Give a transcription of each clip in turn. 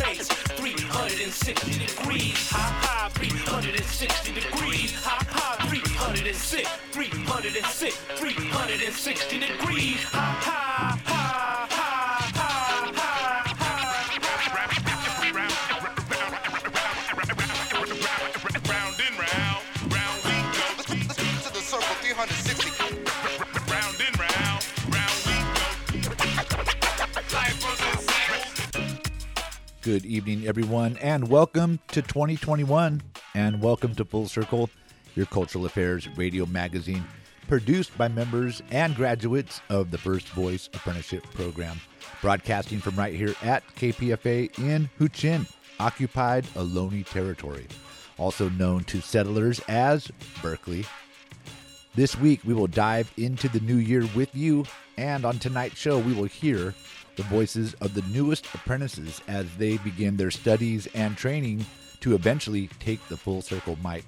rotates 360 degrees. High, high, 360 degrees. High, high, 306, 306, 360 degrees. High, high, Good evening, everyone, and welcome to 2021, and welcome to Full Circle, your cultural affairs radio magazine, produced by members and graduates of the First Voice Apprenticeship Program, broadcasting from right here at KPFA in Huichin, occupied Ohlone territory, also known to settlers as Berkeley. This week, we will dive into the new year with you, and on tonight's show, we will hear the voices of the newest apprentices as they begin their studies and training to eventually take the full circle mic.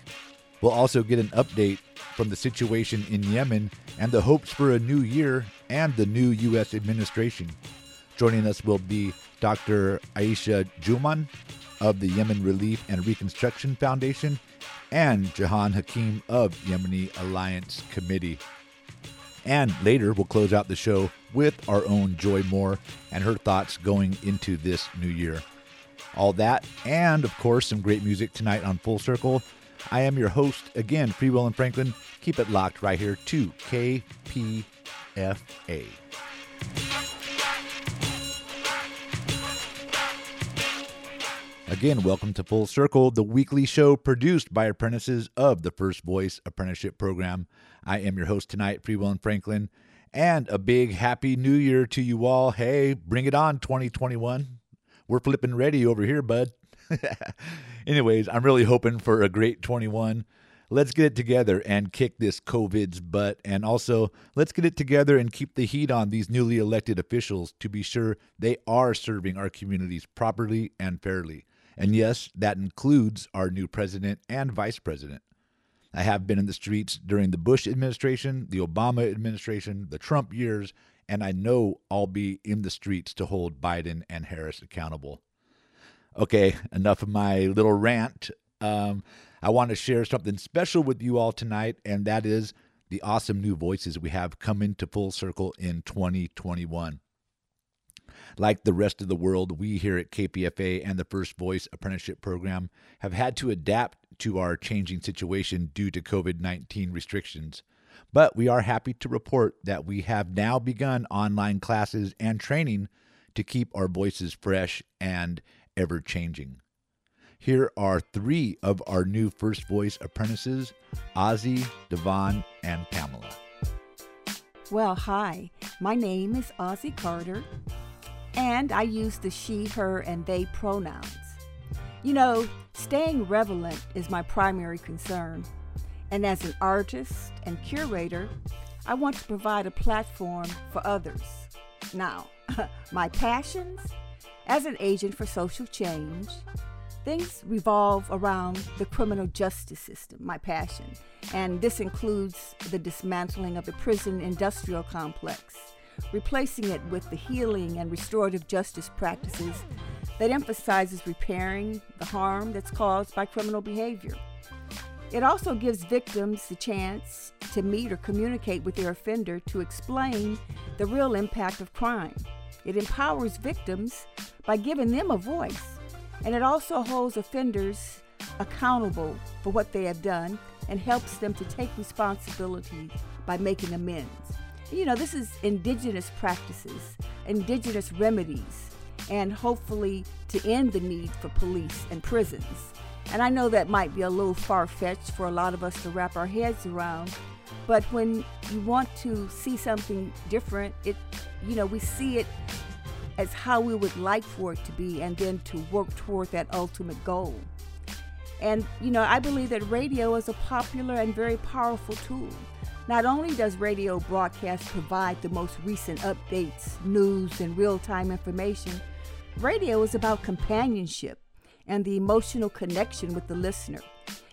We'll also get an update from the situation in Yemen and the hopes for a new year and the new U.S. administration. Joining us will be Dr. Aisha Jumaan of the Yemen Relief and Reconstruction Foundation and Jehan Hakim of Yemeni Alliance Committee. And later, we'll close out the show with our own Joy Moore and her thoughts going into this new year. All that, and of course, some great music tonight on Full Circle. I am your host, again, Free Will and Franklin. Keep it locked right here to KPFA. Again, welcome to Full Circle, the weekly show produced by apprentices of the First Voice Apprenticeship Program. I am your host tonight, Free Will and Franklin, and a big happy new year to you all. Hey, bring it on, 2021. We're flipping ready over here, bud. Anyways, I'm really hoping for a great 21. Let's get it together and kick this COVID's butt. And also, let's get it together and keep the heat on these newly elected officials to be sure they are serving our communities properly and fairly. And yes, that includes our new president and vice president. I have been in the streets during the Bush administration, the Obama administration, the Trump years, and I know I'll be in the streets to hold Biden and Harris accountable. Okay, enough of my little rant. Um, I want to share something special with you all tonight, and that is the awesome new voices we have come into full circle in 2021. Like the rest of the world, we here at KPFA and the First Voice Apprenticeship Program have had to adapt to our changing situation due to COVID 19 restrictions. But we are happy to report that we have now begun online classes and training to keep our voices fresh and ever changing. Here are three of our new First Voice apprentices Ozzy, Devon, and Pamela. Well, hi. My name is Ozzy Carter, and I use the she, her, and they pronouns. You know, staying relevant is my primary concern. And as an artist and curator, I want to provide a platform for others. Now, my passions as an agent for social change, things revolve around the criminal justice system, my passion. And this includes the dismantling of the prison industrial complex, replacing it with the healing and restorative justice practices that emphasizes repairing the harm that's caused by criminal behavior. It also gives victims the chance to meet or communicate with their offender to explain the real impact of crime. It empowers victims by giving them a voice, and it also holds offenders accountable for what they have done and helps them to take responsibility by making amends. You know, this is indigenous practices, indigenous remedies, and hopefully to end the need for police and prisons. And I know that might be a little far fetched for a lot of us to wrap our heads around, but when you want to see something different, it, you know, we see it as how we would like for it to be and then to work toward that ultimate goal. And, you know, I believe that radio is a popular and very powerful tool. Not only does radio broadcast provide the most recent updates, news, and real time information, radio is about companionship and the emotional connection with the listener.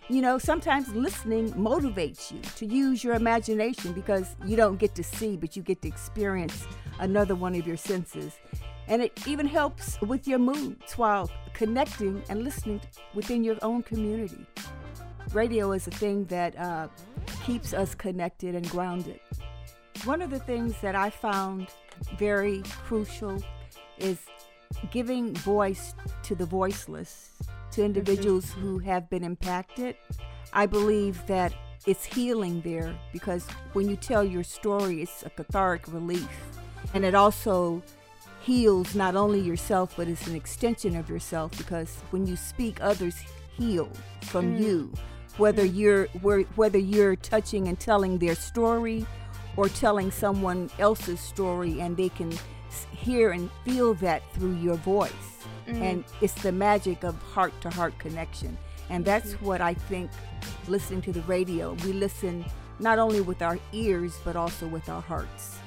You know, sometimes listening motivates you to use your imagination because you don't get to see, but you get to experience another one of your senses. And it even helps with your moods while connecting and listening within your own community. Radio is a thing that uh, keeps us connected and grounded. One of the things that I found very crucial is giving voice to the voiceless, to individuals who have been impacted. I believe that it's healing there because when you tell your story, it's a cathartic relief. And it also heals not only yourself, but it's an extension of yourself because when you speak, others heal from mm. you. Whether mm. you're whether you're touching and telling their story, or telling someone else's story, and they can hear and feel that through your voice. Mm. And it's the magic of heart to heart connection. And that's mm-hmm. what I think listening to the radio. We listen not only with our ears, but also with our hearts.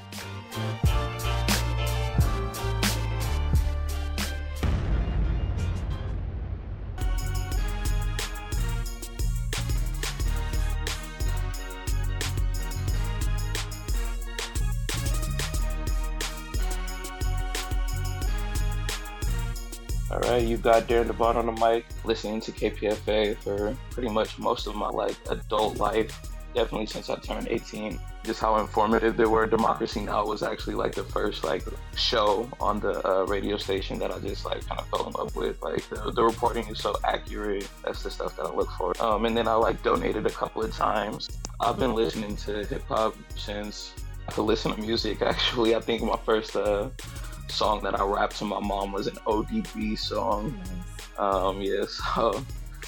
You got Daring Devon on the mic, listening to KPFA for pretty much most of my like adult life. Definitely since I turned 18. Just how informative they were. Democracy Now was actually like the first like show on the uh, radio station that I just like kind of fell in love with. Like the, the reporting is so accurate. That's the stuff that I look for. Um, and then I like donated a couple of times. I've been listening to hip hop since I could listen to music. Actually, I think my first uh, song that I rapped to my mom was an ODB song. Um, yeah, so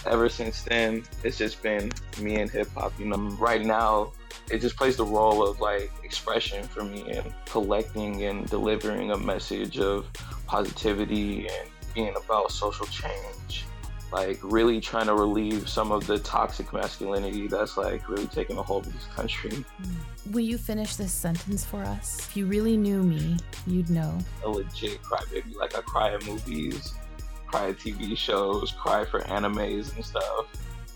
ever since then, it's just been me and hip hop. You know, right now, it just plays the role of like expression for me and collecting and delivering a message of positivity and being about social change. Like really trying to relieve some of the toxic masculinity that's like really taking a hold of this country. Will you finish this sentence for us? If you really knew me, you'd know. a legit crybaby. Like I cry at movies, cry at TV shows, cry for animes and stuff.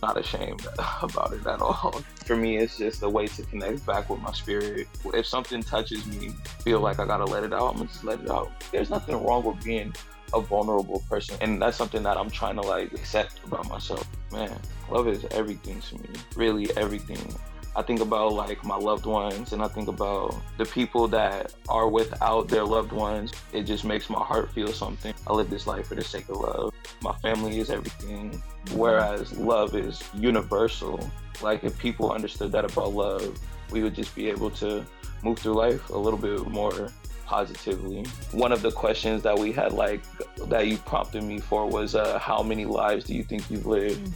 Not ashamed about it at all. For me, it's just a way to connect back with my spirit. If something touches me, feel like I gotta let it out, I'm gonna just let it out. There's nothing wrong with being a vulnerable person, and that's something that I'm trying to like accept about myself. Man, love is everything to me. Really, everything. I think about like my loved ones and I think about the people that are without their loved ones. It just makes my heart feel something. I live this life for the sake of love. My family is everything, whereas love is universal. Like if people understood that about love, we would just be able to move through life a little bit more positively. One of the questions that we had like that you prompted me for was uh, how many lives do you think you've lived?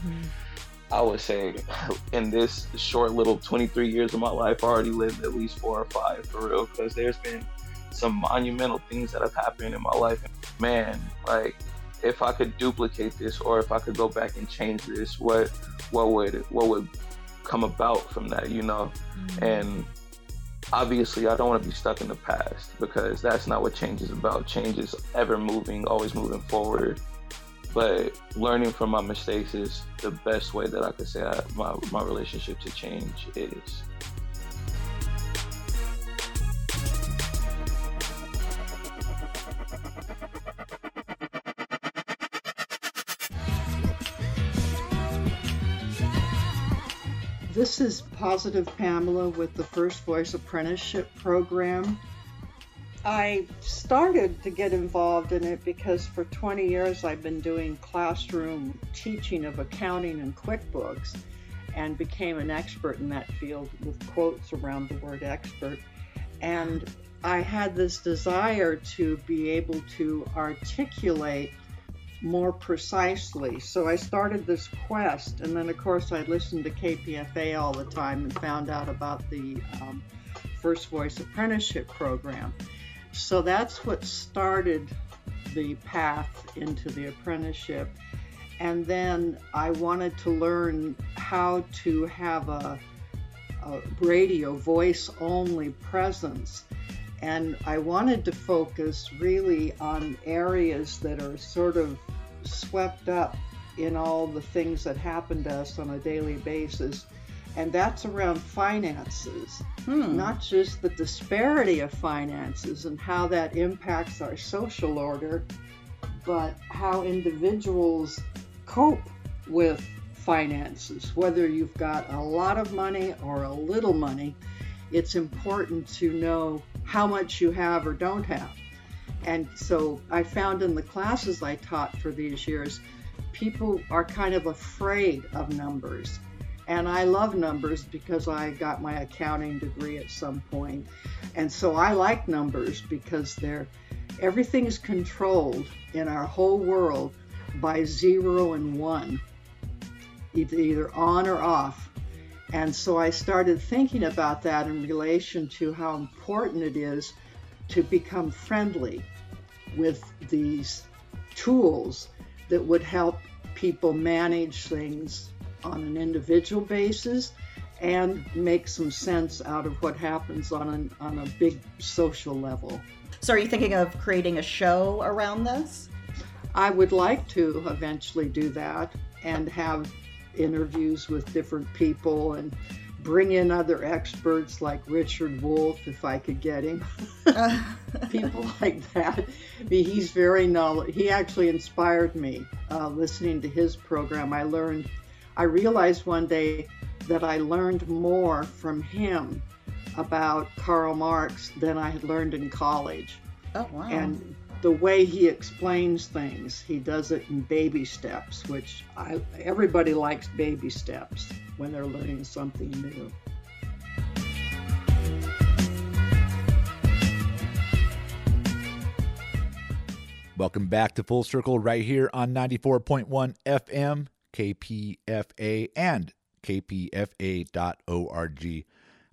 I would say in this short little 23 years of my life, I already lived at least four or five for real, because there's been some monumental things that have happened in my life. Man, like if I could duplicate this or if I could go back and change this, what what would what would come about from that, you know? And obviously I don't want to be stuck in the past because that's not what change is about. Change is ever moving, always moving forward but learning from my mistakes is the best way that I could say I, my, my relationship to change is. This is Positive Pamela with the First Voice Apprenticeship Program. I started to get involved in it because for 20 years I've been doing classroom teaching of accounting and QuickBooks and became an expert in that field with quotes around the word expert. And I had this desire to be able to articulate more precisely. So I started this quest, and then of course I listened to KPFA all the time and found out about the um, First Voice Apprenticeship Program. So that's what started the path into the apprenticeship. And then I wanted to learn how to have a, a radio voice only presence. And I wanted to focus really on areas that are sort of swept up in all the things that happen to us on a daily basis and that's around finances, Hmm. not just the disparity of finances and how that impacts our social order, but how individuals cope with finances. Whether you've got a lot of money or a little money, it's important to know how much you have or don't have. And so I found in the classes I taught for these years, people are kind of afraid of numbers. And I love numbers because I got my accounting degree at some point. And so I like numbers because they're everything is controlled in our whole world by zero and one, either, either on or off. And so I started thinking about that in relation to how important it is to become friendly with these tools that would help people manage things on an individual basis and make some sense out of what happens on, an, on a big social level. So, are you thinking of creating a show around this? I would like to eventually do that and have interviews with different people and bring in other experts like Richard Wolff if I could get him. people like that. I mean, he's very knowledgeable. He actually inspired me uh, listening to his program. I learned, I realized one day that I learned more from him about Karl Marx than I had learned in college. Oh, wow. And the way he explains things, he does it in baby steps, which I, everybody likes baby steps when they're learning something new. Welcome back to Full Circle right here on 94.1 FM, KPFA, and kpfa.org.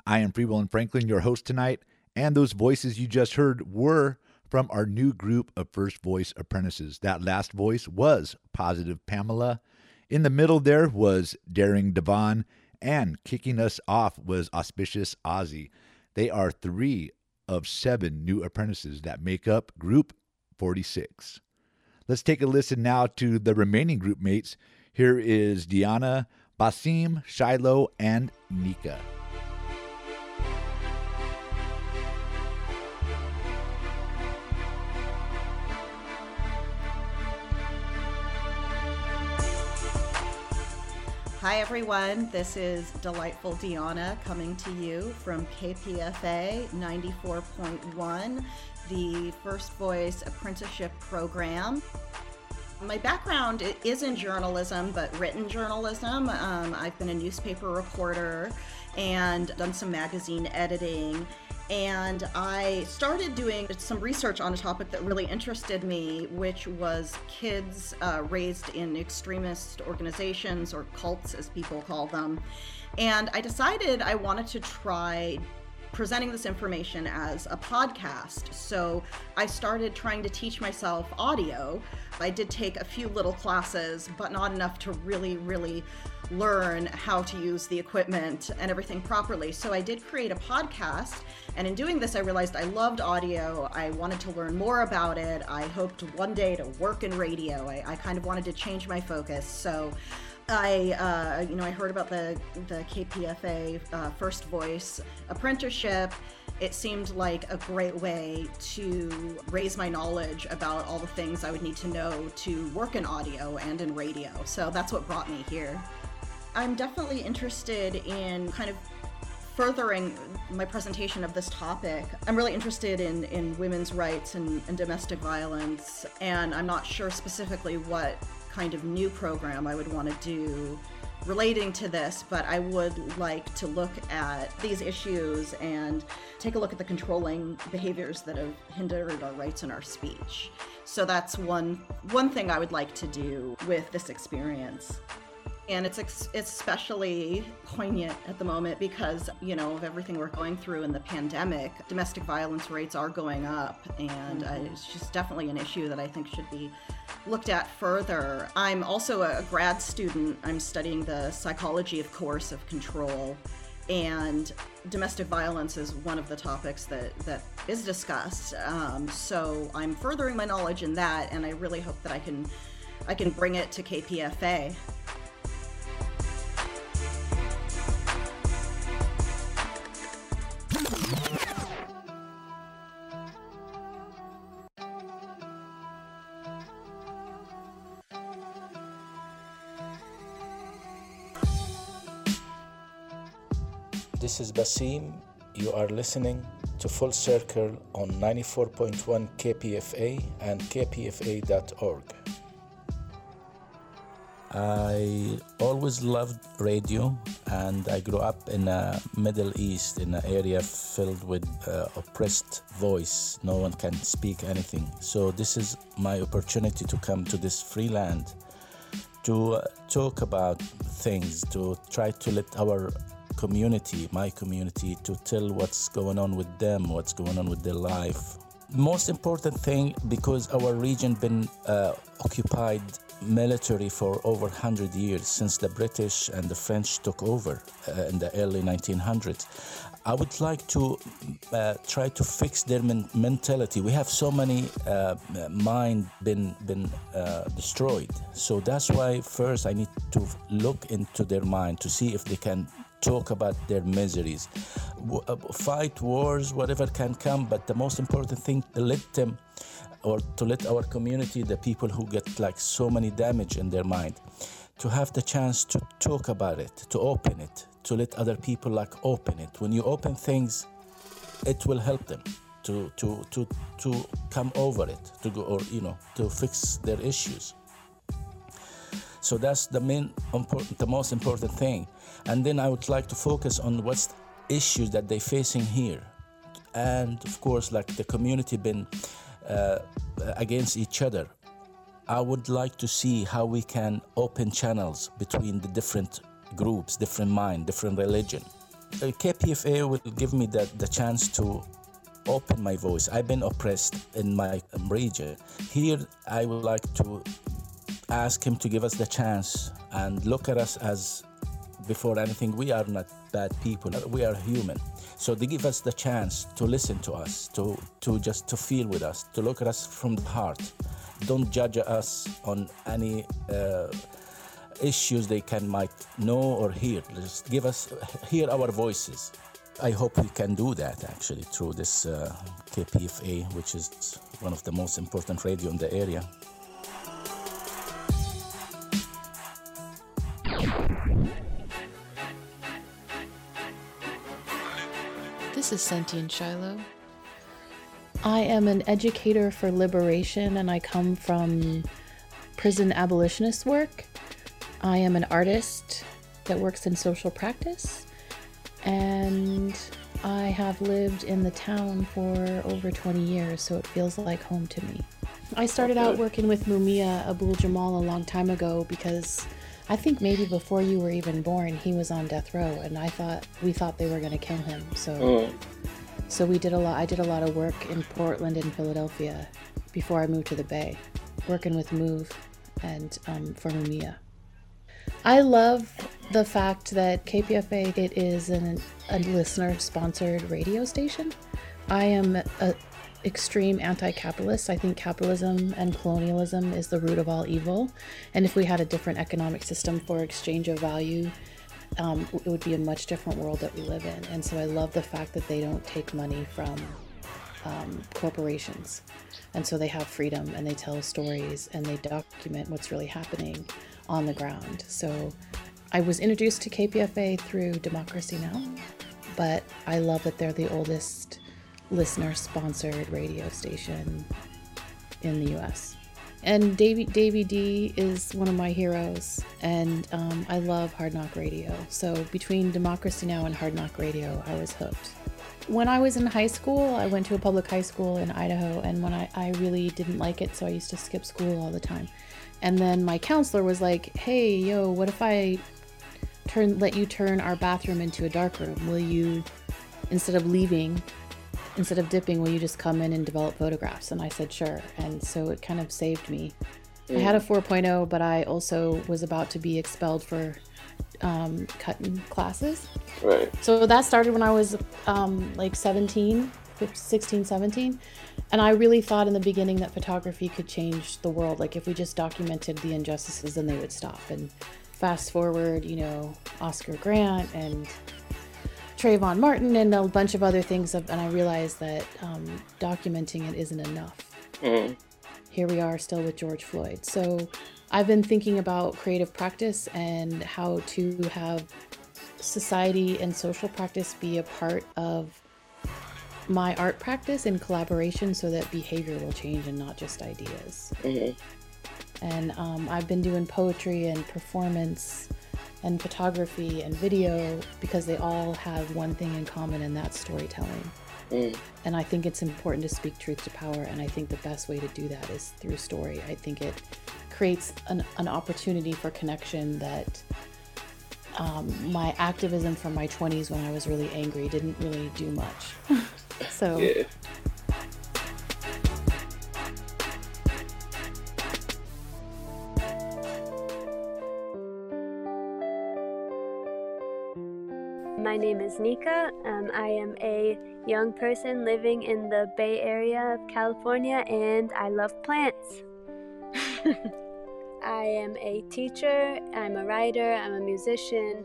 I am Free Will and Franklin, your host tonight, and those voices you just heard were from our new group of First Voice apprentices. That last voice was Positive Pamela. In the middle there was Daring Devon, and kicking us off was Auspicious Ozzy. They are three of seven new apprentices that make up Group 46. Let's take a listen now to the remaining group mates. Here is Diana, Basim, Shiloh, and Nika. Hi, everyone. This is Delightful Diana coming to you from KPFA 94.1, the First Voice Apprenticeship Program. My background is in journalism, but written journalism. Um, I've been a newspaper reporter and done some magazine editing. And I started doing some research on a topic that really interested me, which was kids uh, raised in extremist organizations or cults, as people call them. And I decided I wanted to try presenting this information as a podcast. So I started trying to teach myself audio. I did take a few little classes, but not enough to really, really learn how to use the equipment and everything properly. So I did create a podcast. And in doing this, I realized I loved audio. I wanted to learn more about it. I hoped one day to work in radio. I, I kind of wanted to change my focus. So I, uh, you know, I heard about the the KPFA uh, First Voice apprenticeship. It seemed like a great way to raise my knowledge about all the things I would need to know to work in audio and in radio. So that's what brought me here. I'm definitely interested in kind of furthering my presentation of this topic, I'm really interested in, in women's rights and, and domestic violence, and I'm not sure specifically what kind of new program I would want to do relating to this, but I would like to look at these issues and take a look at the controlling behaviors that have hindered our rights and our speech. So that's one one thing I would like to do with this experience and it's ex- especially poignant at the moment because you know of everything we're going through in the pandemic. Domestic violence rates are going up and uh, it's just definitely an issue that i think should be looked at further. I'm also a grad student. I'm studying the psychology of coercive control. And domestic violence is one of the topics that, that is discussed. Um, so i'm furthering my knowledge in that and i really hope that i can i can bring it to kpfa This is Basim. You are listening to Full Circle on 94.1 KPFA and kpfa.org. I always loved radio, and I grew up in the Middle East in an area filled with uh, oppressed voice. No one can speak anything. So this is my opportunity to come to this free land to uh, talk about things, to try to let our community, my community, to tell what's going on with them, what's going on with their life. Most important thing because our region been uh, occupied military for over 100 years since the British and the French took over uh, in the early 1900s. I would like to uh, try to fix their men- mentality. We have so many uh, mind been been uh, destroyed, so that's why first I need to look into their mind to see if they can talk about their miseries, uh, fight wars, whatever can come. But the most important thing, to let them or to let our community, the people who get like so many damage in their mind, to have the chance to talk about it, to open it, to let other people like open it. When you open things, it will help them to to to to come over it, to go or you know to fix their issues. So that's the main the most important thing. And then I would like to focus on what's issues that they're facing here, and of course, like the community been uh, against each other. I would like to see how we can open channels between the different groups, different mind, different religion. Uh, KPFA will give me the, the chance to open my voice. I've been oppressed in my um, region. Here, I would like to ask him to give us the chance and look at us as before anything we are not bad people we are human. So they give us the chance to listen to us to to just to feel with us to look at us from the heart. Don't judge us on any uh, issues they can might know or hear. Just give us hear our voices. I hope we can do that actually through this uh, kpfa which is one of the most important radio in the area This is Sentient Shiloh. I am an educator for liberation and I come from prison abolitionist work. I am an artist that works in social practice and I have lived in the town for over 20 years, so it feels like home to me. I started out working with Mumia Abu-Jamal a long time ago because I think maybe before you were even born, he was on death row, and I thought we thought they were going to kill him. So, so we did a lot. I did a lot of work in Portland and Philadelphia before I moved to the Bay, working with Move and um, for Mumia. I love the fact that KPFA it is an, a listener sponsored radio station. I am a extreme anti-capitalist. I think capitalism and colonialism is the root of all evil, and if we had a different economic system for exchange of value, um, it would be a much different world that we live in. And so I love the fact that they don't take money from um, corporations, and so they have freedom and they tell stories and they document what's really happening on the ground. So I was introduced to KPFA through Democracy Now, but I love that they're the oldest listener sponsored radio station in the US. And Davy, Davy D is one of my heroes, and um, I love Hard Knock Radio. So between Democracy Now! and Hard Knock Radio, I was hooked. When I was in high school, I went to a public high school in Idaho, and when I, I really didn't like it, so I used to skip school all the time. And then my counselor was like, "Hey, yo, what if I turn let you turn our bathroom into a dark room? Will you, instead of leaving, instead of dipping, will you just come in and develop photographs?" And I said, "Sure." And so it kind of saved me. I had a 4.0, but I also was about to be expelled for um, cutting classes. Right. So that started when I was um, like 17, 15, 16, 17. And I really thought in the beginning that photography could change the world. Like if we just documented the injustices, then they would stop. And fast forward, you know, Oscar Grant and Trayvon Martin and a bunch of other things. And I realized that um, documenting it isn't enough. Mhm. Here we are still with George Floyd. So I've been thinking about creative practice and how to have society and social practice be a part of my art practice in collaboration so that behavior will change and not just ideas. And um, I've been doing poetry and performance and photography and video because they all have one thing in common, and that's storytelling. And I think it's important to speak truth to power, and I think the best way to do that is through story. I think it creates an, an opportunity for connection that um, my activism from my 20s when I was really angry didn't really do much. so. Yeah. My name is Nika. Um, I am a young person living in the Bay Area of California and I love plants. I am a teacher, I'm a writer, I'm a musician,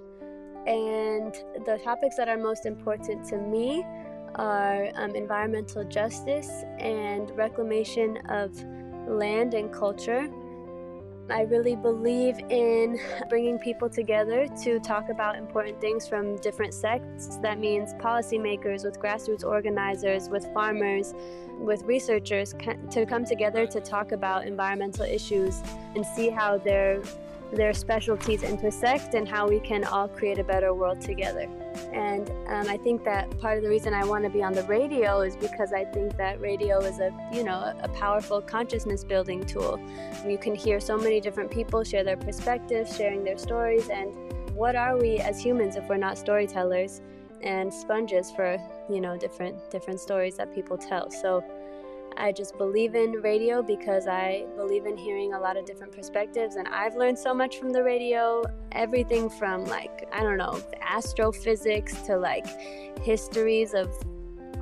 and the topics that are most important to me are um, environmental justice and reclamation of land and culture. I really believe in bringing people together to talk about important things from different sects. That means policymakers, with grassroots organizers, with farmers, with researchers to come together to talk about environmental issues and see how their their specialties intersect and how we can all create a better world together. And um, I think that part of the reason I want to be on the radio is because I think that radio is a you know a powerful consciousness building tool. You can hear so many different people share their perspectives, sharing their stories, and what are we as humans if we're not storytellers and sponges for you know different different stories that people tell. So. I just believe in radio because I believe in hearing a lot of different perspectives, and I've learned so much from the radio. Everything from, like, I don't know, astrophysics to like histories of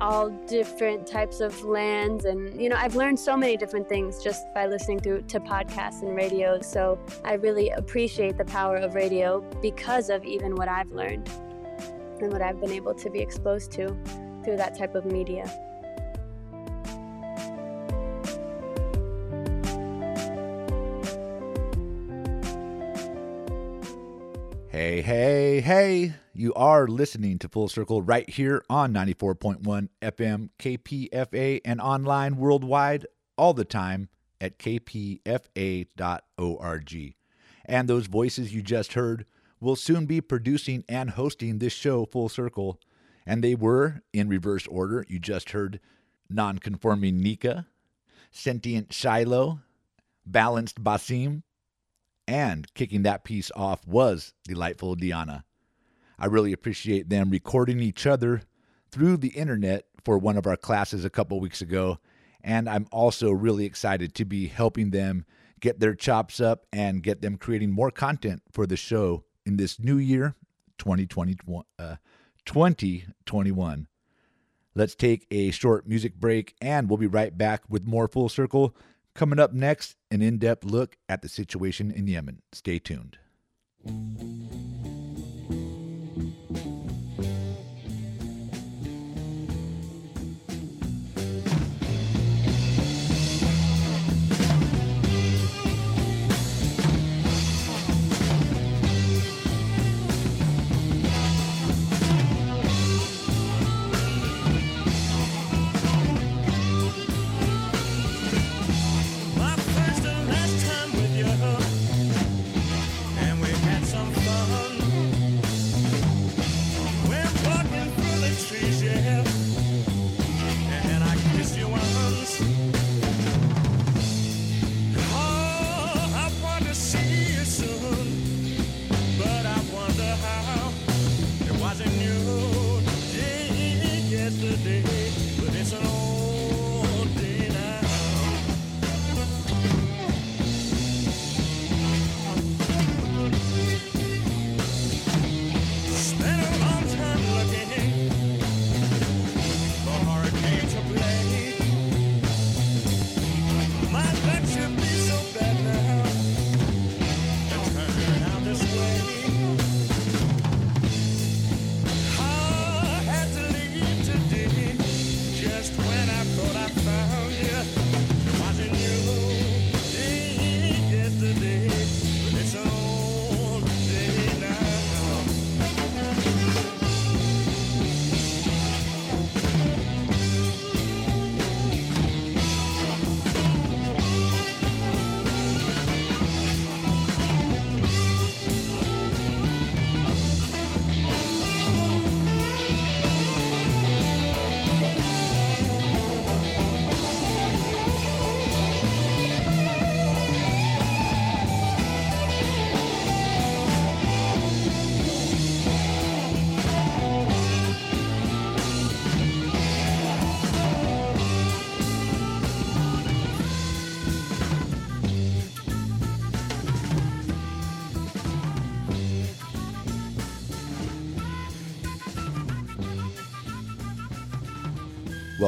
all different types of lands. And, you know, I've learned so many different things just by listening to, to podcasts and radio. So I really appreciate the power of radio because of even what I've learned and what I've been able to be exposed to through that type of media. Hey, hey, hey. You are listening to Full Circle right here on 94.1 FM KPFA and online worldwide all the time at kpfa.org. And those voices you just heard will soon be producing and hosting this show Full Circle. And they were, in reverse order, you just heard Nonconforming Nika, Sentient Shiloh, Balanced Basim, and kicking that piece off was Delightful Diana. I really appreciate them recording each other through the internet for one of our classes a couple weeks ago. And I'm also really excited to be helping them get their chops up and get them creating more content for the show in this new year, 2021. Uh, 2021. Let's take a short music break and we'll be right back with more Full Circle. Coming up next, an in depth look at the situation in Yemen. Stay tuned.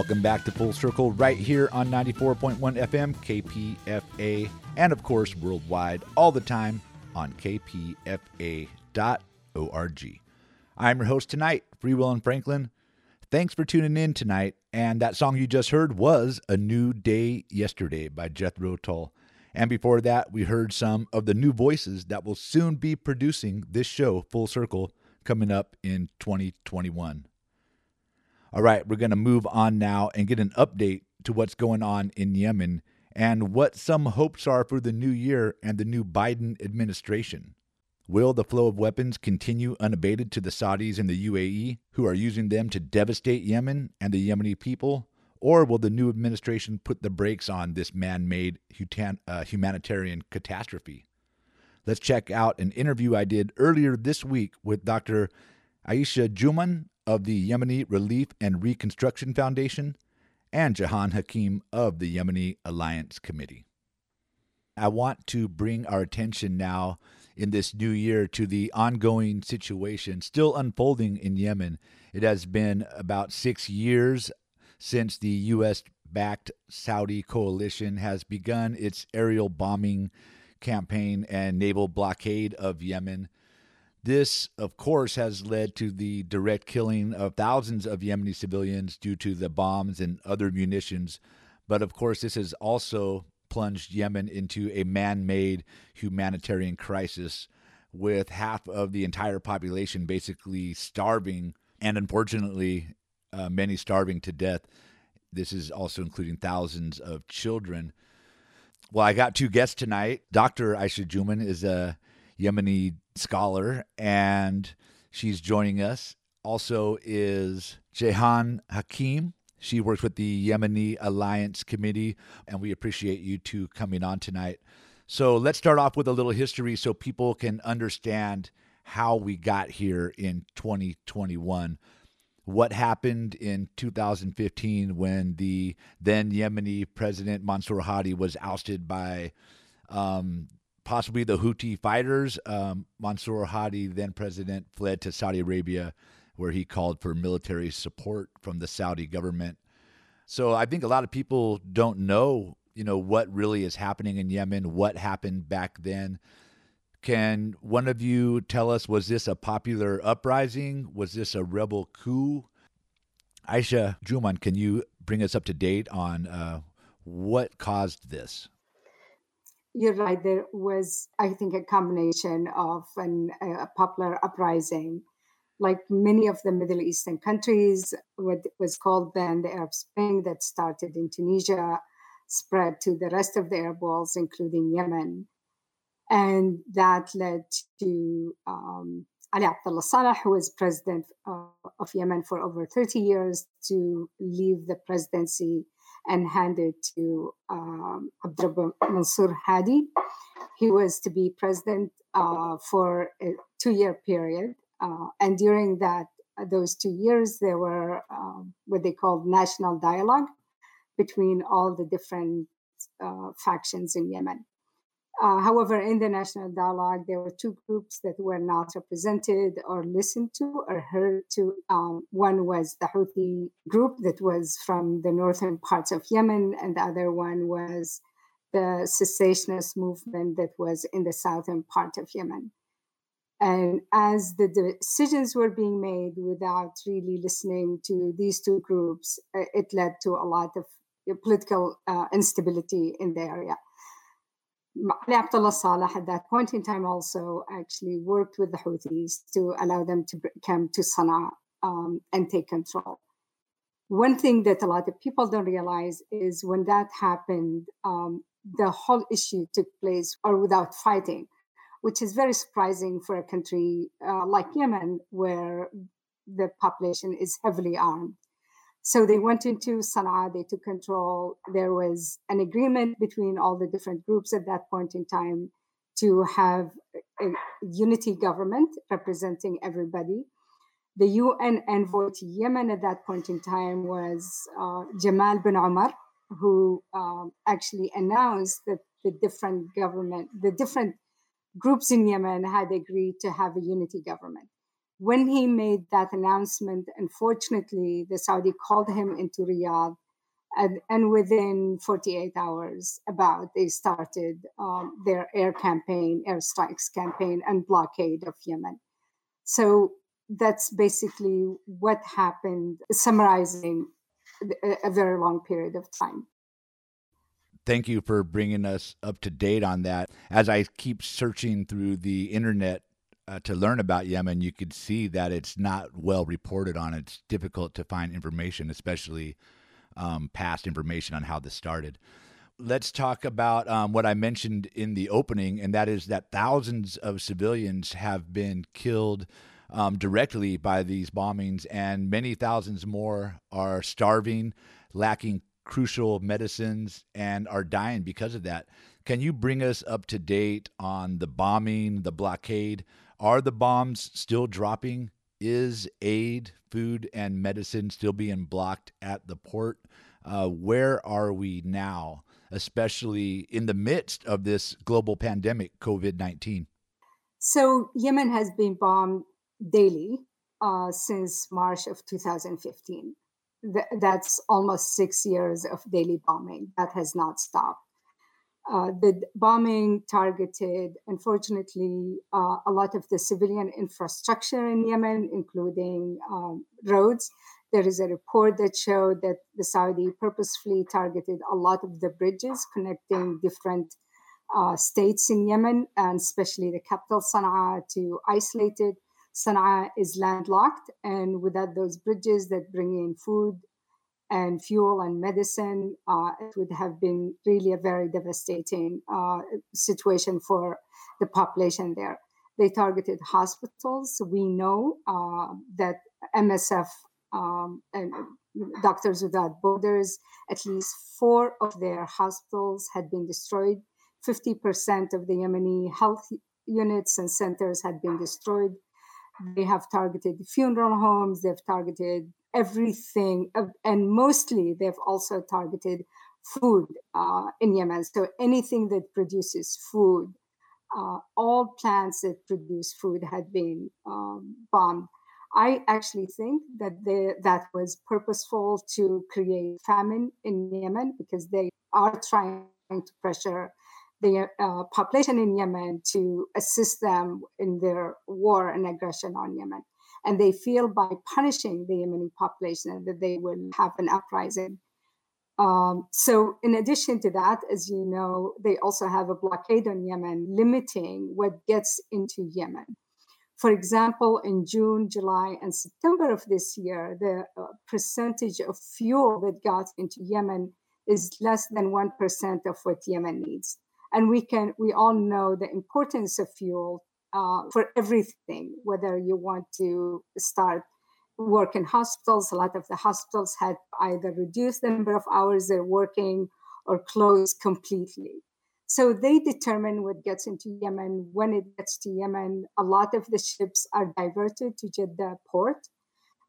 Welcome back to Full Circle right here on 94.1 FM, KPFA, and of course worldwide all the time on kpfa.org. I'm your host tonight, Free Will and Franklin. Thanks for tuning in tonight. And that song you just heard was A New Day Yesterday by Jethro Tull. And before that, we heard some of the new voices that will soon be producing this show, Full Circle, coming up in 2021. All right, we're going to move on now and get an update to what's going on in Yemen and what some hopes are for the new year and the new Biden administration. Will the flow of weapons continue unabated to the Saudis and the UAE, who are using them to devastate Yemen and the Yemeni people? Or will the new administration put the brakes on this man made uh, humanitarian catastrophe? Let's check out an interview I did earlier this week with Dr. Aisha Jumaan of the Yemeni Relief and Reconstruction Foundation and Jehan Hakim of the Yemeni Alliance Committee. I want to bring our attention now in this new year to the ongoing situation still unfolding in Yemen. It has been about six years since the U.S. backed Saudi coalition has begun its aerial bombing campaign and naval blockade of Yemen. This, of course, has led to the direct killing of thousands of Yemeni civilians due to the bombs and other munitions. But of course, this has also plunged Yemen into a man made humanitarian crisis with half of the entire population basically starving and unfortunately uh, many starving to death. This is also including thousands of children. Well, I got two guests tonight. Dr. Aisha Jumaan is a Yemeni scholar and she's joining us. Also is Jehan Hakim. She works with the Yemeni Alliance Committee, and we appreciate you two coming on tonight. So let's start off with a little history so people can understand how we got here in 2021. What happened in 2015 when the then Yemeni President Mansour Hadi was ousted by um, possibly the Houthi fighters? Um, Mansour Hadi, then president, fled to Saudi Arabia where he called for military support from the Saudi government. So I think a lot of people don't know, you know, what really is happening in Yemen, what happened back then. Can one of you tell us was this a popular uprising? Was this a rebel coup? Aisha Jumaan, can you bring us up to date on uh, what caused this? You're right. There was, I think, a combination of an, a popular uprising like many of the Middle Eastern countries, what was called then the Arab Spring that started in Tunisia, spread to the rest of the Arab world, including Yemen. And that led to um, Ali Abdullah Saleh, who was president of, of Yemen for over 30 years, to leave the presidency and handed to um, Abdrabbuh Mansour Hadi. He was to be president uh, for a two year period uh, and during that uh, those two years, there were um, what they called national dialogue between all the different uh, factions in Yemen. Uh, however, in the national dialogue, there were two groups that were not represented or listened to or heard to. Um, one was the Houthi group that was from the northern parts of Yemen, and the other one was the secessionist movement that was in the southern part of Yemen. And as the decisions were being made without really listening to these two groups, uh, it led to a lot of political uh, instability in the area. Ali Abdullah Saleh at that point in time also actually worked with the Houthis to allow them to come to Sana'a um, and take control. One thing that a lot of people don't realize is when that happened, um, the whole issue took place or without fighting which is very surprising for a country uh, like Yemen, where the population is heavily armed. So they went into Sana'a, they took control. There was an agreement between all the different groups at that point in time to have a unity government representing everybody. The UN envoy to Yemen at that point in time was uh, Jamal Benomar, who um, actually announced that the different government, the different groups in Yemen had agreed to have a unity government. When he made that announcement, unfortunately, the Saudi called him into Riyadh and, and within 48 hours about they started um, their air campaign airstrikes campaign and blockade of yemen. So that's basically what happened summarizing a, a very long period of time. Thank you for bringing us up to date on that. As i keep searching through the internet uh, to learn about Yemen, you could see that it's not well reported on. It's difficult to find information, especially um, past information on how this started. Let's talk about um, what I mentioned in the opening, and that is that thousands of civilians have been killed um, directly by these bombings, and many thousands more are starving, lacking crucial medicines, and are dying because of that. Can you bring us up to date on the bombing, the blockade? Are the bombs still dropping? Is aid, food, and medicine still being blocked at the port? Uh, where are we now, especially in the midst of this global pandemic, COVID 19? So, Yemen has been bombed daily uh, since March of 2015. Th- that's almost six years of daily bombing. That has not stopped. Uh, the bombing targeted, unfortunately, uh, a lot of the civilian infrastructure in Yemen, including um, roads. There is a report that showed that the Saudi purposefully targeted a lot of the bridges connecting different uh, states in Yemen, and especially the capital Sana'a, to isolated. Sana'a is landlocked, and without those bridges that bring in food and fuel and medicine, uh, it would have been really a very devastating uh, situation for the population there. They targeted hospitals. We know uh, that MSF um, and Doctors Without Borders, at least four of their hospitals had been destroyed. 50% of the Yemeni health units and centers had been destroyed. They have targeted funeral homes, they've targeted everything, and mostly they've also targeted food uh, in Yemen. So anything that produces food, uh, all plants that produce food had been um, bombed. I actually think that they, that was purposeful to create famine in Yemen because they are trying to pressure the uh, population in Yemen to assist them in their war and aggression on Yemen. And they feel by punishing the Yemeni population that they will have an uprising. Um, so, in addition to that, as you know, they also have a blockade on Yemen limiting what gets into Yemen. For example, in June, July, and September of this year, the uh, percentage of fuel that got into Yemen is less than 1% of what Yemen needs. And we can, we all know the importance of fuel uh, for everything, whether you want to start work in hospitals. A lot of the hospitals had either reduced the number of hours they're working or closed completely. So they determine what gets into Yemen. When it gets to Yemen, a lot of the ships are diverted to Jeddah port,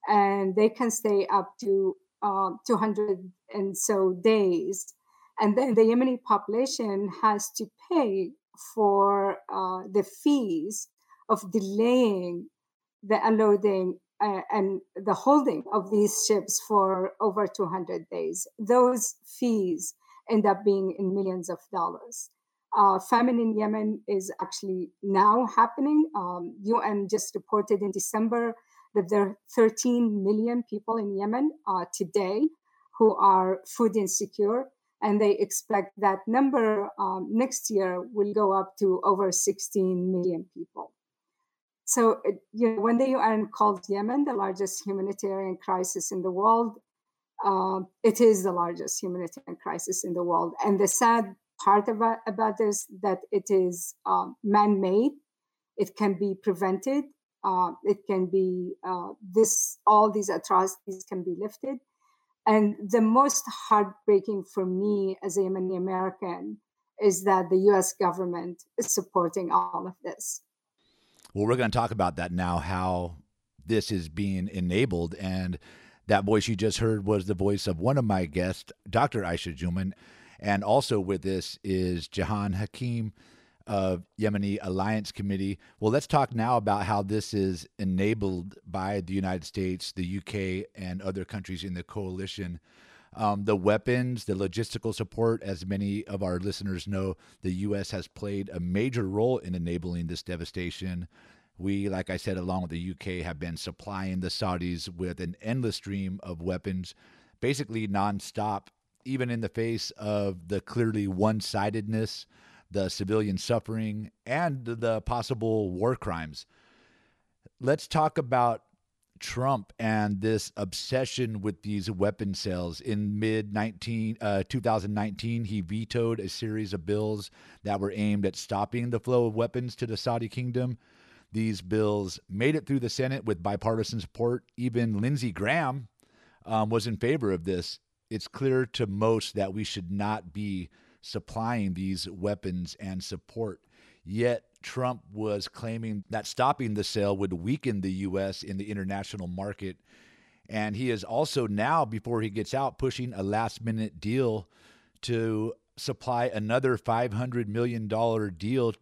and they can stay up to uh, 200 and so days. And then the Yemeni population has to pay for uh, the fees of delaying the unloading uh, and the holding of these ships for over 200 days. Those fees end up being in millions of dollars. Uh, famine in Yemen is actually now happening. Um, UN just reported in December that there are 13 million people in Yemen uh, today who are food insecure and they expect that number um, next year will go up to over 16 million people. So, you know, when the UN called Yemen the largest humanitarian crisis in the world, uh, it is the largest humanitarian crisis in the world. And the sad part about, about this that it is um, man-made. It can be prevented. Uh, it can be uh, this. All these atrocities can be lifted and the most heartbreaking for me as a Yemeni American is that the US government is supporting all of this. Well, we're going to talk about that now, how this is being enabled. And that voice you just heard was the voice of one of my guests, Dr. Aisha Jumaan. And also with this is Jehan Hakim, of Yemeni Alliance Committee. Well, let's talk now about how this is enabled by the United States, the UK, and other countries in the coalition. Um, the weapons, the logistical support, as many of our listeners know, the U.S. has played a major role in enabling this devastation. We, like I said, along with the UK, have been supplying the Saudis with an endless stream of weapons, basically nonstop, even in the face of the clearly one sidedness, the civilian suffering, and the possible war crimes. Let's talk about Trump and this obsession with these weapon sales. In mid 19, uh, 2019, he vetoed a series of bills that were aimed at stopping the flow of weapons to the Saudi kingdom. These bills made it through the Senate with bipartisan support. Even Lindsey Graham um, was in favor of this. It's clear to most that we should not be supplying these weapons and support. Yet Trump was claiming that stopping the sale would weaken the U.S. in the international market. And he is also now, before he gets out, pushing a last minute deal to supply another $500 million deal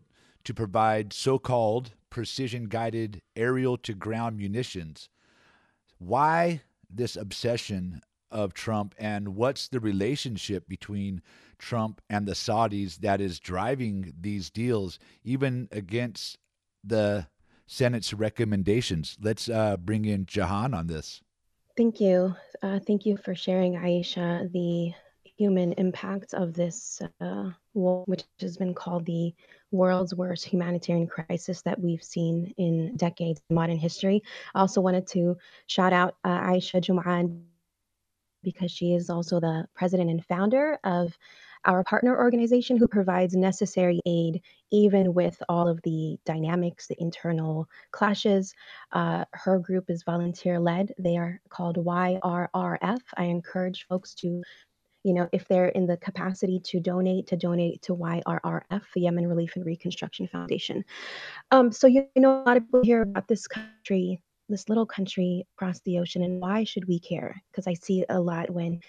to provide so called precision guided aerial to ground munitions. Why this obsession of Trump and what's the relationship between Trump and the Saudis that is driving these deals, even against the Senate's recommendations. Let's uh, bring in Jehan on this. Thank you. Uh, thank you for sharing, Aisha, the human impact of this uh, war, which has been called the world's worst humanitarian crisis that we've seen in decades in modern history. I also wanted to shout out uh, Aisha Jumaan because she is also the president and founder of our partner organization who provides necessary aid even with all of the dynamics, the internal clashes. Uh, her group is volunteer led. They are called YRRF. I encourage folks to you know, if they're in the capacity to donate, to donate to YRRF, the Yemen Relief and Reconstruction Foundation. Um, so, you, you know, a lot of people hear about this country, this little country across the ocean, and why should we care? Because I see a lot when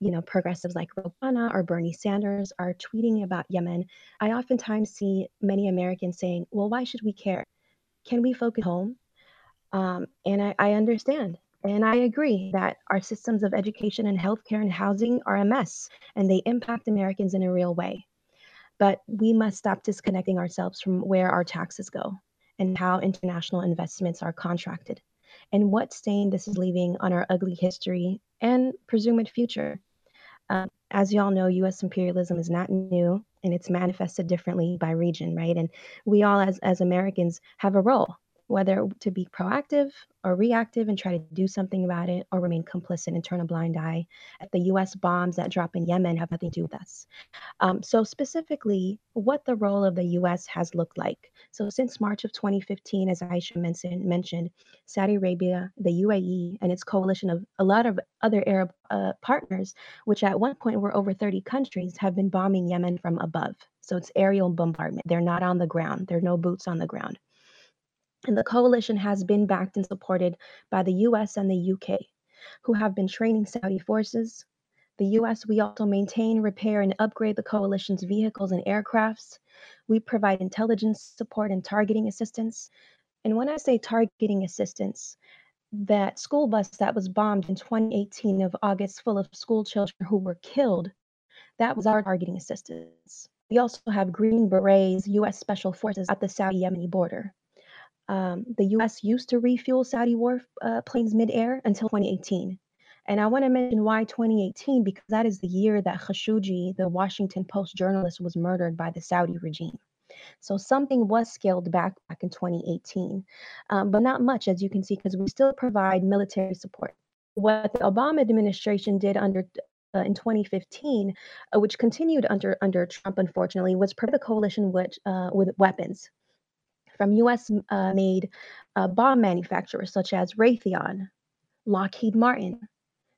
you know, progressives like Ro Khanna or Bernie Sanders are tweeting about Yemen, I oftentimes see many Americans saying, well, why should we care? Can we focus home? Um, and I, I understand. And I agree that our systems of education and healthcare and housing are a mess and they impact Americans in a real way. But we must stop disconnecting ourselves from where our taxes go and how international investments are contracted and what stain this is leaving on our ugly history and presumed future. Um, as you all know, US imperialism is not new and it's manifested differently by region, right? And we all, as, as Americans, have a role whether to be proactive or reactive and try to do something about it or remain complicit and turn a blind eye. At the US bombs that drop in Yemen have nothing to do with us. Um, so, specifically, what the role of the US has looked like. So, since March of 2015, as Aisha mentioned, mentioned Saudi Arabia, the UAE, and its coalition of a lot of other Arab uh, partners, which at one point were over 30 countries, have been bombing Yemen from above. So, it's aerial bombardment. They're not on the ground, there are no boots on the ground. And the coalition has been backed and supported by the US and the UK, who have been training Saudi forces. The US, we also maintain, repair, and upgrade the coalition's vehicles and aircrafts. We provide intelligence support and targeting assistance. And when I say targeting assistance, that school bus that was bombed in 2018 of August, full of school children who were killed, that was our targeting assistance. We also have Green Berets, US Special Forces at the Saudi Yemeni border. Um, the US used to refuel Saudi war uh, planes midair until 2018. And I want to mention why 2018 because that is the year that Khashoggi, the Washington Post journalist, was murdered by the Saudi regime. So something was scaled back back in 2018, um, but not much, as you can see, because we still provide military support. What the Obama administration did under uh, in 2015, uh, which continued under under Trump, unfortunately, was provide the coalition with uh, with weapons from US uh, made uh, bomb manufacturers such as Raytheon, Lockheed Martin,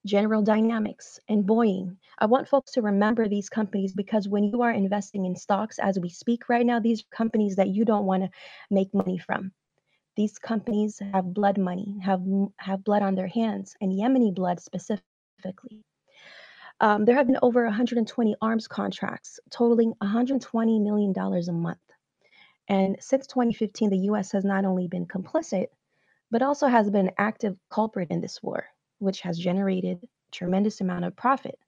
General Dynamics, and Boeing. I want folks to remember these companies because when you are investing in stocks as we speak right now, these are companies that you don't want to make money from. These companies have blood money, have have blood on their hands, and Yemeni blood specifically. Um, there have been over 120 arms contracts totaling 120 million dollars a month And since 2015, the US has not only been complicit, but also has been an active culprit in this war, which has generated a tremendous amount of profit.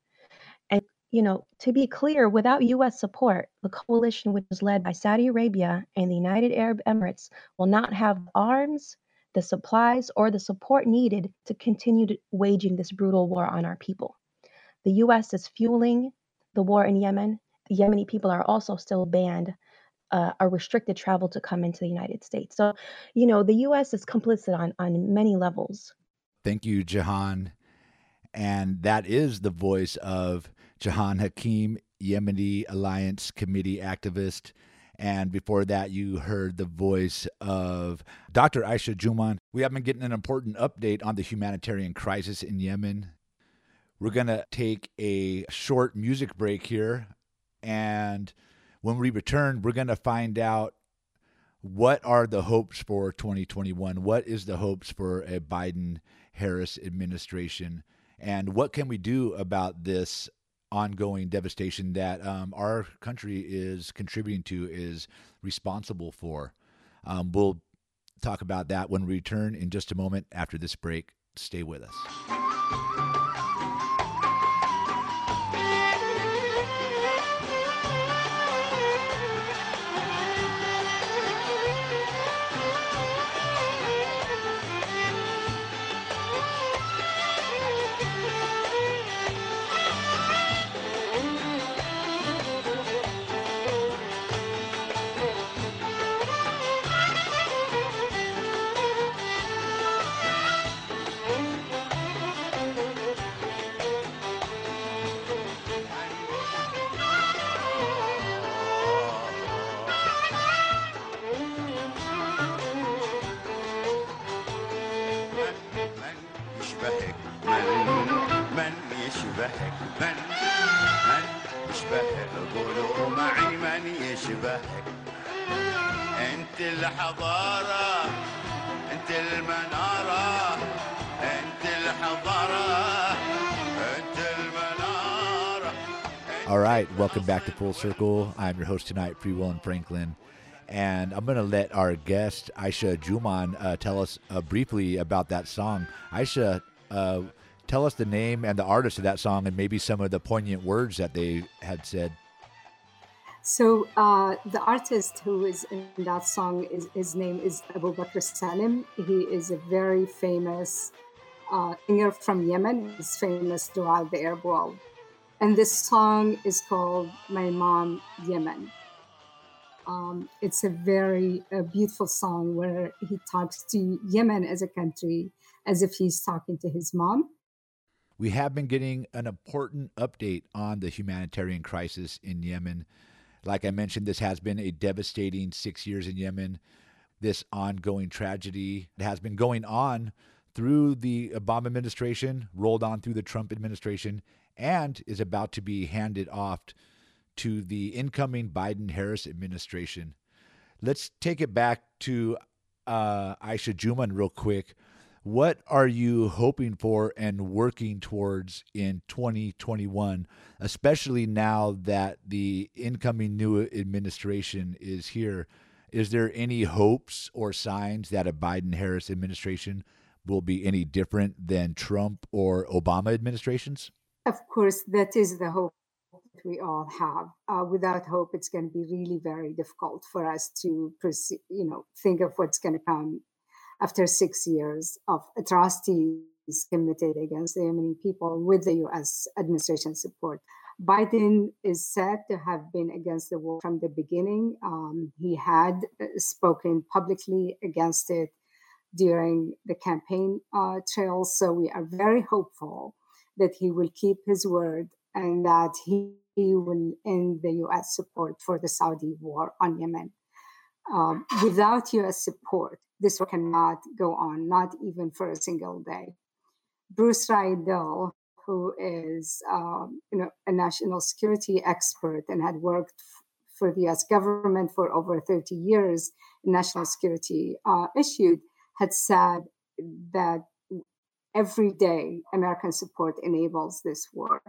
And, you know, to be clear, without US support, the coalition, which is led by Saudi Arabia and the United Arab Emirates, will not have arms, the supplies, or the support needed to continue waging this brutal war on our people. The US is fueling the war in Yemen. The Yemeni people are also still banned uh, are restricted travel to come into the United States. So, you know, the U.S. is complicit on on many levels. Thank you, Jehan. And that is the voice of Jehan Hakim, Yemeni Alliance Committee activist. And before that, you heard the voice of Dr. Aisha Jumaan. We have been getting an important update on the humanitarian crisis in Yemen. We're going to take a short music break here. And when we return, we're going to find out what are the hopes for 2021? What is the hopes for a Biden Harris administration? And what can we do about this ongoing devastation that um, our country is contributing to, is responsible for? Um, we'll talk about that when we return in just a moment after this break. Stay with us. انت الحضارة انت المنارة انت الحضارة انت المنارة All right, welcome back to Full Circle. I'm your host tonight, Free Will and Franklin. And I'm going to let our guest, Aisha Jumaan, uh, tell us uh, briefly about that song. Aisha, uh, tell us the name and the artist of that song and maybe some of the poignant words that they had said. So uh, the artist who is in that song is his name is Abu Bakr Salim. He is a very famous uh, singer from Yemen. He's famous throughout the Arab world, and this song is called "My Mom Yemen." Um, it's a very beautiful song where he talks to Yemen as a country as if he's talking to his mom. We have been getting an important update on the humanitarian crisis in Yemen. Like I mentioned, this has been a devastating six years in Yemen. This ongoing tragedy has been going on through the Obama administration, rolled on through the Trump administration, and is about to be handed off to the incoming Biden Harris administration. Let's take it back to uh, Aisha Jumaan real quick. What are you hoping for and working towards in 2021, especially now that the incoming new administration is here? Is there any hopes or signs that a Biden Harris administration will be any different than Trump or Obama administrations? Of course, that is the hope that we all have. Uh, without hope, it's going to be really very difficult for us to, perceive, you know, think of what's going to come after six years of atrocities committed against the Yemeni people with the U.S. administration support. Biden is said to have been against the war from the beginning. Um, he had uh, spoken publicly against it during the campaign uh, trail. So we are very hopeful that he will keep his word and that he, he will end the U.S. support for the Saudi war on Yemen. Um, without U.S. support, this cannot go on, not even for a single day. Bruce Riedel, who is um, you know a national security expert and had worked for the U.S. government for over 30 years national security uh, issued, had said that every day American support enables this war.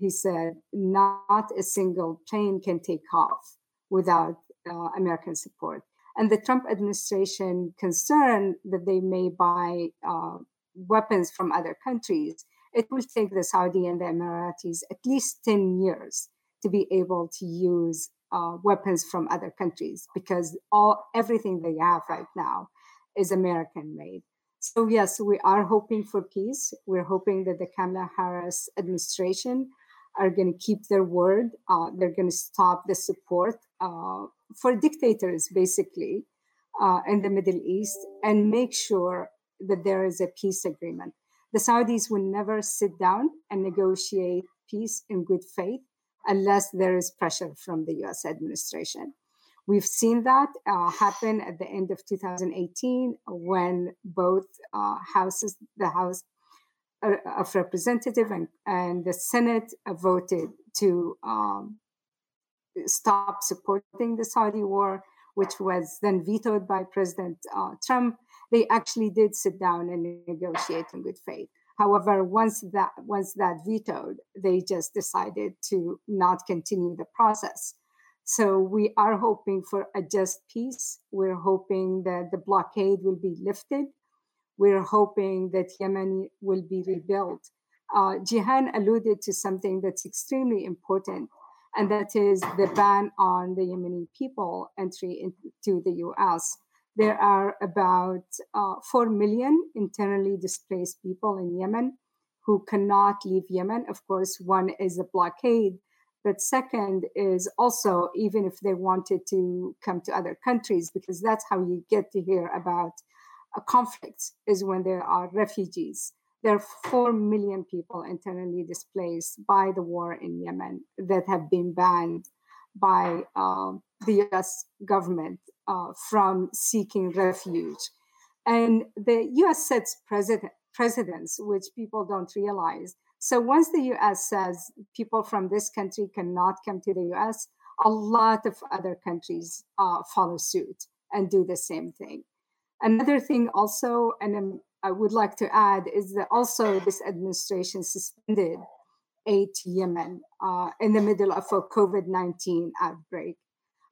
He said not a single plane can take off without uh, American support. And the Trump administration concern that they may buy uh, weapons from other countries, it will take the Saudi and the Emiratis at least 10 years to be able to use uh, weapons from other countries because all everything they have right now is American made. So yes, we are hoping for peace. We're hoping that the Kamala Harris administration are going to keep their word. Uh, they're going to stop the support uh, for dictators, basically, uh, in the Middle East, and make sure that there is a peace agreement. The Saudis will never sit down and negotiate peace in good faith unless there is pressure from the US administration. We've seen that uh, happen at the end of 2018 when both uh, houses, the House uh, of Representative and, and the Senate, voted to um, stop supporting the Saudi war, which was then vetoed by President uh, Trump. They actually did sit down and negotiate in good faith. However, once that once that vetoed, they just decided to not continue the process. So we are hoping for a just peace. We're hoping that the blockade will be lifted. We're hoping that Yemen will be rebuilt. Uh, Jehan alluded to something that's extremely important, and that is the ban on the Yemeni people entry into the US. There are about uh, 4 million internally displaced people in Yemen who cannot leave Yemen. Of course, one is a blockade, but second is also even if they wanted to come to other countries, because that's how you get to hear about a conflict, is when there are refugees. There are 4 million people internally displaced by the war in Yemen that have been banned by uh, the US government uh, from seeking refuge. And the US sets president, precedents, which people don't realize. So once the US says people from this country cannot come to the US, a lot of other countries uh, follow suit and do the same thing. Another thing, also, and I would like to add, is that also this administration suspended aid to Yemen uh, in the middle of a COVID 19 outbreak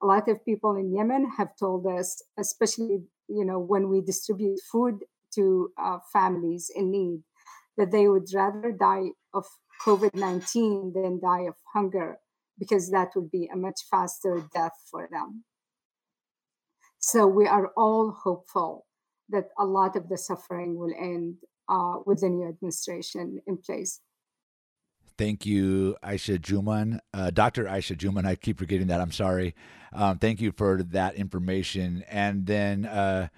a lot of people in Yemen have told us, especially you know when we distribute food to uh, families in need, that they would rather die of COVID nineteen than die of hunger because that would be a much faster death for them. So we are all hopeful that a lot of the suffering will end uh, with the new administration in place. Thank you, Aisha Jumaan. Uh, Dr. Aisha Jumaan, I keep forgetting that. I'm sorry. Um, thank you for that information. And then, uh,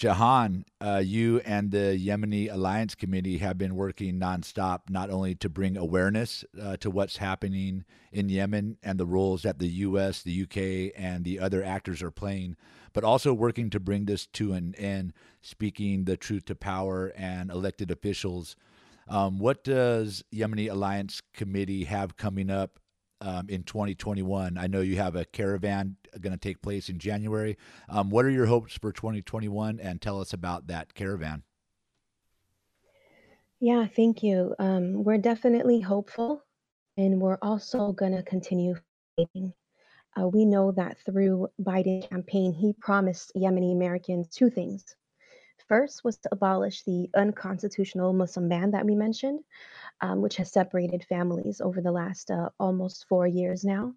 Jehan, uh, you and the Yemeni Alliance Committee have been working nonstop, not only to bring awareness uh, to what's happening in Yemen and the roles that the U.S., the U.K., and the other actors are playing, but also working to bring this to an end, speaking the truth to power and elected officials um, what does Yemeni Alliance Committee have coming up um, in 2021? I know you have a caravan going to take place in January. Um, what are your hopes for 2021? And tell us about that caravan. Yeah, thank you. Um, we're definitely hopeful, and we're also going to continue fighting. Uh, we know that through Biden campaign, he promised Yemeni Americans two things first was to abolish the unconstitutional Muslim ban that we mentioned, um, which has separated families over the last uh, almost four years now.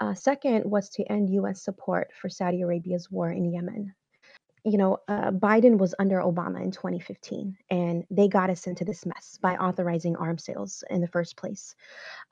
Uh, second was to end U.S. support for Saudi Arabia's war in Yemen. You know, uh, Biden was under Obama in 2015, and they got us into this mess by authorizing arms sales in the first place.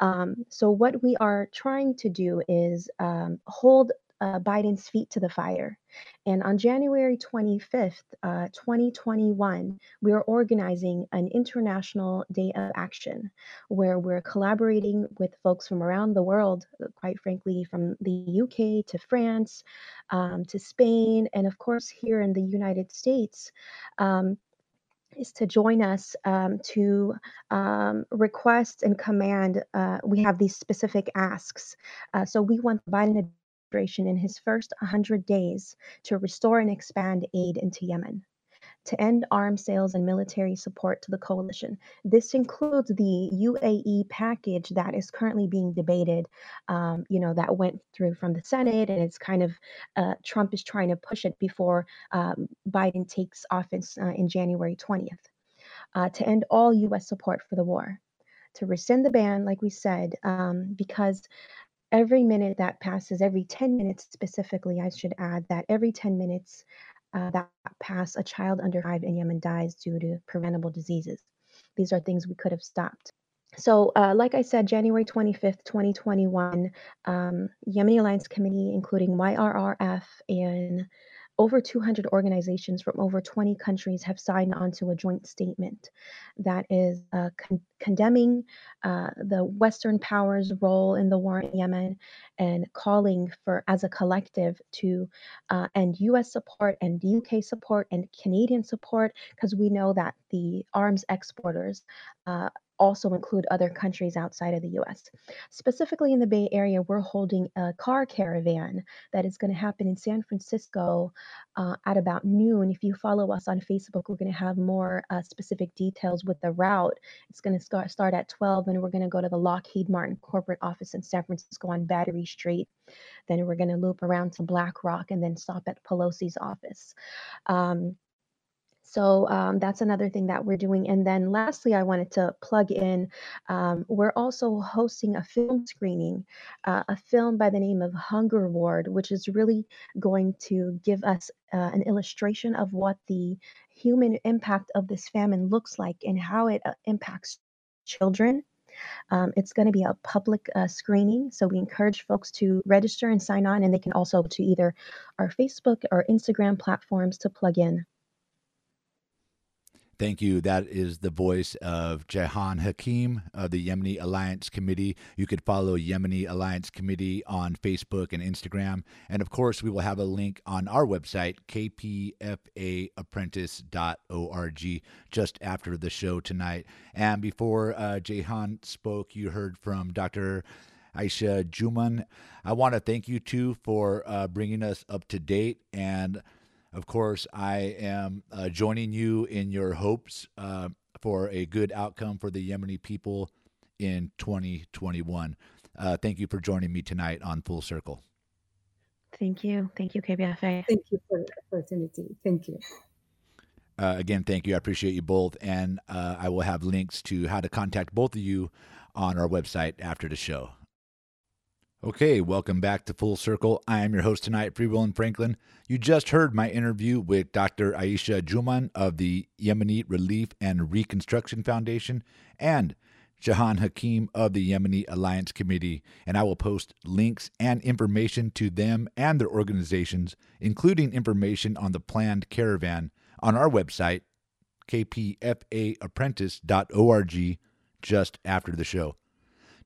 Um, so, what we are trying to do is um, hold uh, Biden's feet to the fire. And on January 25th, uh, 2021, we are organizing an international day of action where we're collaborating with folks from around the world, uh, quite frankly, from the UK to France um, to Spain, and of course, here in the United States. Um, is to join us um, to um, request and command. Uh, we have these specific asks. Uh, so we want Biden administration in his first 100 days to restore and expand aid into Yemen. to end arms sales and military support to the coalition. This includes the UAE package that is currently being debated, um, you know, that went through from the Senate, and it's kind of uh, Trump is trying to push it before um, Biden takes office uh, in January 20th. Uh, to end all U.S. support for the war, to rescind the ban, like we said, um, because every minute that passes, every 10 minutes specifically, I should add that every 10 minutes uh, that pass, a child under five in Yemen dies due to preventable diseases. These are things we could have stopped. So, uh, like I said, January 25th, 2021, um, Yemeni Alliance Committee, including YRRF and over 200 organizations from over 20 countries have signed onto a joint statement that is uh, con- condemning uh, the Western powers' role in the war in Yemen and calling for, as a collective, to uh, end US support and UK support and Canadian support, because we know that the arms exporters uh, also include other countries outside of the US. Specifically in the Bay Area, we're holding a car caravan that is going to happen in San Francisco uh, at about noon. If you follow us on Facebook, we're going to have more uh, specific details with the route. It's going to start, start at 12, and we're going to go to the Lockheed Martin corporate office in San Francisco on Battery Street. Then we're going to loop around to BlackRock and then stop at Pelosi's office. Um, so um, that's another thing that we're doing. And then lastly, I wanted to plug in um, we're also hosting a film screening, uh, a film by the name of Hunger Ward, which is really going to give us uh, an illustration of what the human impact of this famine looks like and how it uh, impacts children. Um, it's going to be a public uh, screening, so we encourage folks to register and sign on, and they can also to either our Facebook or Instagram platforms to plug in. Thank you. That is the voice of Jehan Hakim of the Yemeni Alliance Committee. You could follow Yemeni Alliance Committee on Facebook and Instagram. And of course, we will have a link on our website, kpfaapprentice.org, just after the show tonight. And before uh, Jehan spoke, you heard from Dr. Aisha Jumaan. I want to thank you too for uh, bringing us up to date and of course, I am uh, joining you in your hopes uh, for a good outcome for the Yemeni people in 2021. Uh, thank you for joining me tonight on Full Circle. Thank you. Thank you, KPFA. Thank you for the opportunity. Thank you. Uh, again, thank you. I appreciate you both. And uh, I will have links to how to contact both of you on our website after the show. Okay, welcome back to Full Circle. I am your host tonight, Free Will and Franklin. You just heard my interview with Dr. Aisha Jumaan of the Yemeni Relief and Reconstruction Foundation and Jehan Hakim of the Yemeni Alliance Committee, and I will post links and information to them and their organizations, including information on the planned caravan, on our website, kpfaapprentice.org, just after the show.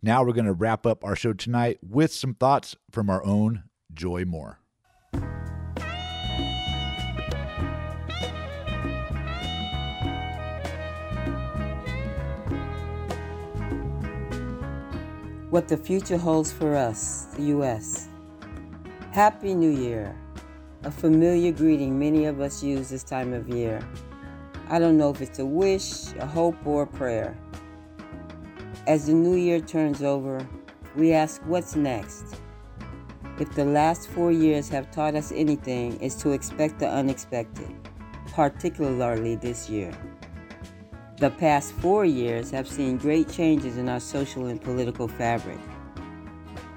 Now we're going to wrap up our show tonight with some thoughts from our own Joy Moore. What the future holds for us, the U.S. Happy New Year, a familiar greeting many of us use this time of year. I don't know if it's a wish, a hope, or a prayer. As the new year turns over, we ask what's next. If the last four years have taught us anything, it's to expect the unexpected, particularly this year. The past four years have seen great changes in our social and political fabric.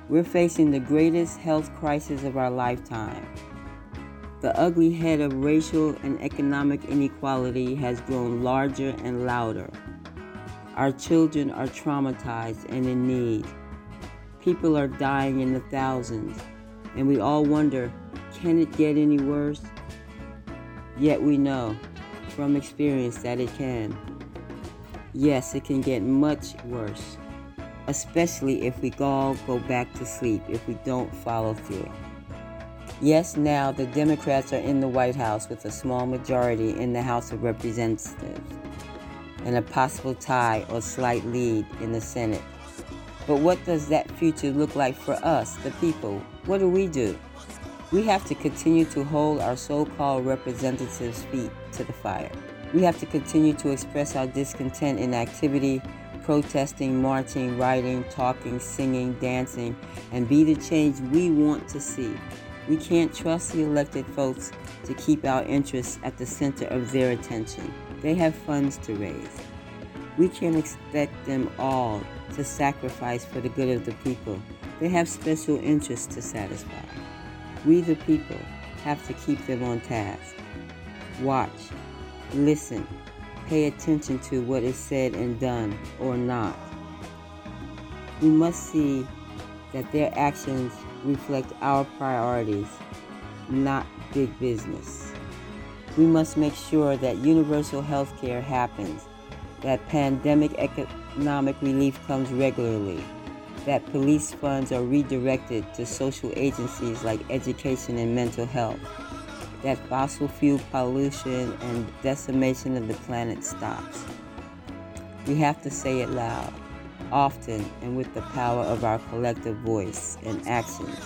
We're facing the greatest health crisis of our lifetime. The ugly head of racial and economic inequality has grown larger and louder. Our children are traumatized and in need. People are dying in the thousands, and we all wonder can it get any worse? Yet we know from experience that it can. Yes, it can get much worse, especially if we all go back to sleep, if we don't follow through. Yes, now the Democrats are in the White House with a small majority in the House of Representatives and a possible tie or slight lead in the Senate. But what does that future look like for us, the people? What do we do? We have to continue to hold our so called representatives' feet to the fire. We have to continue to express our discontent in activity, protesting, marching, writing, talking, singing, dancing, and be the change we want to see. We can't trust the elected folks to keep our interests at the center of their attention. They have funds to raise. We can't expect them all to sacrifice for the good of the people. They have special interests to satisfy. We, the people, have to keep them on task. Watch, listen, pay attention to what is said and done or not. We must see that their actions reflect our priorities, not big business. We must make sure that universal health care happens, that pandemic economic relief comes regularly, that police funds are redirected to social agencies like education and mental health, that fossil fuel pollution and decimation of the planet stops. We have to say it loud, often, and with the power of our collective voice and actions.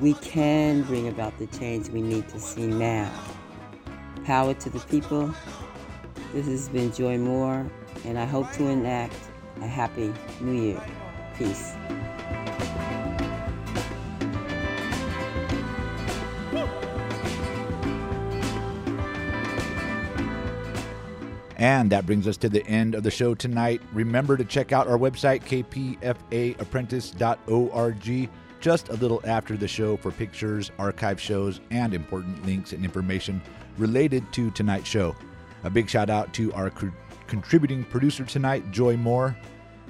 We can bring about the change we need to see now. Power to the people. This has been Joy Moore, and I hope to enact a happy new year. Peace. And that brings us to the end of the show tonight. Remember to check out our website, kpfaapprentice.org, just a little after the show for pictures, archive shows, and important links and information related to tonight's show. A big shout out to our cr- contributing producer tonight, Joy Moore.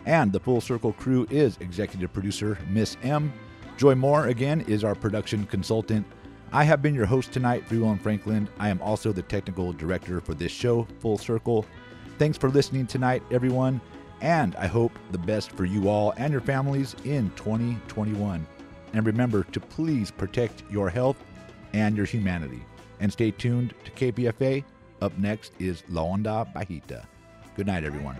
And the Full Circle crew is executive producer Miss M. Joy Moore, again, is our production consultant. I have been your host tonight, Free Will and Franklin. I am also the technical director for this show, Full Circle. Thanks for listening tonight, everyone, and I hope the best for you all and your families in 2021. And remember to please protect your health and your humanity. And stay tuned to KPFA. Up next is La Onda Bajita. Good night, everyone.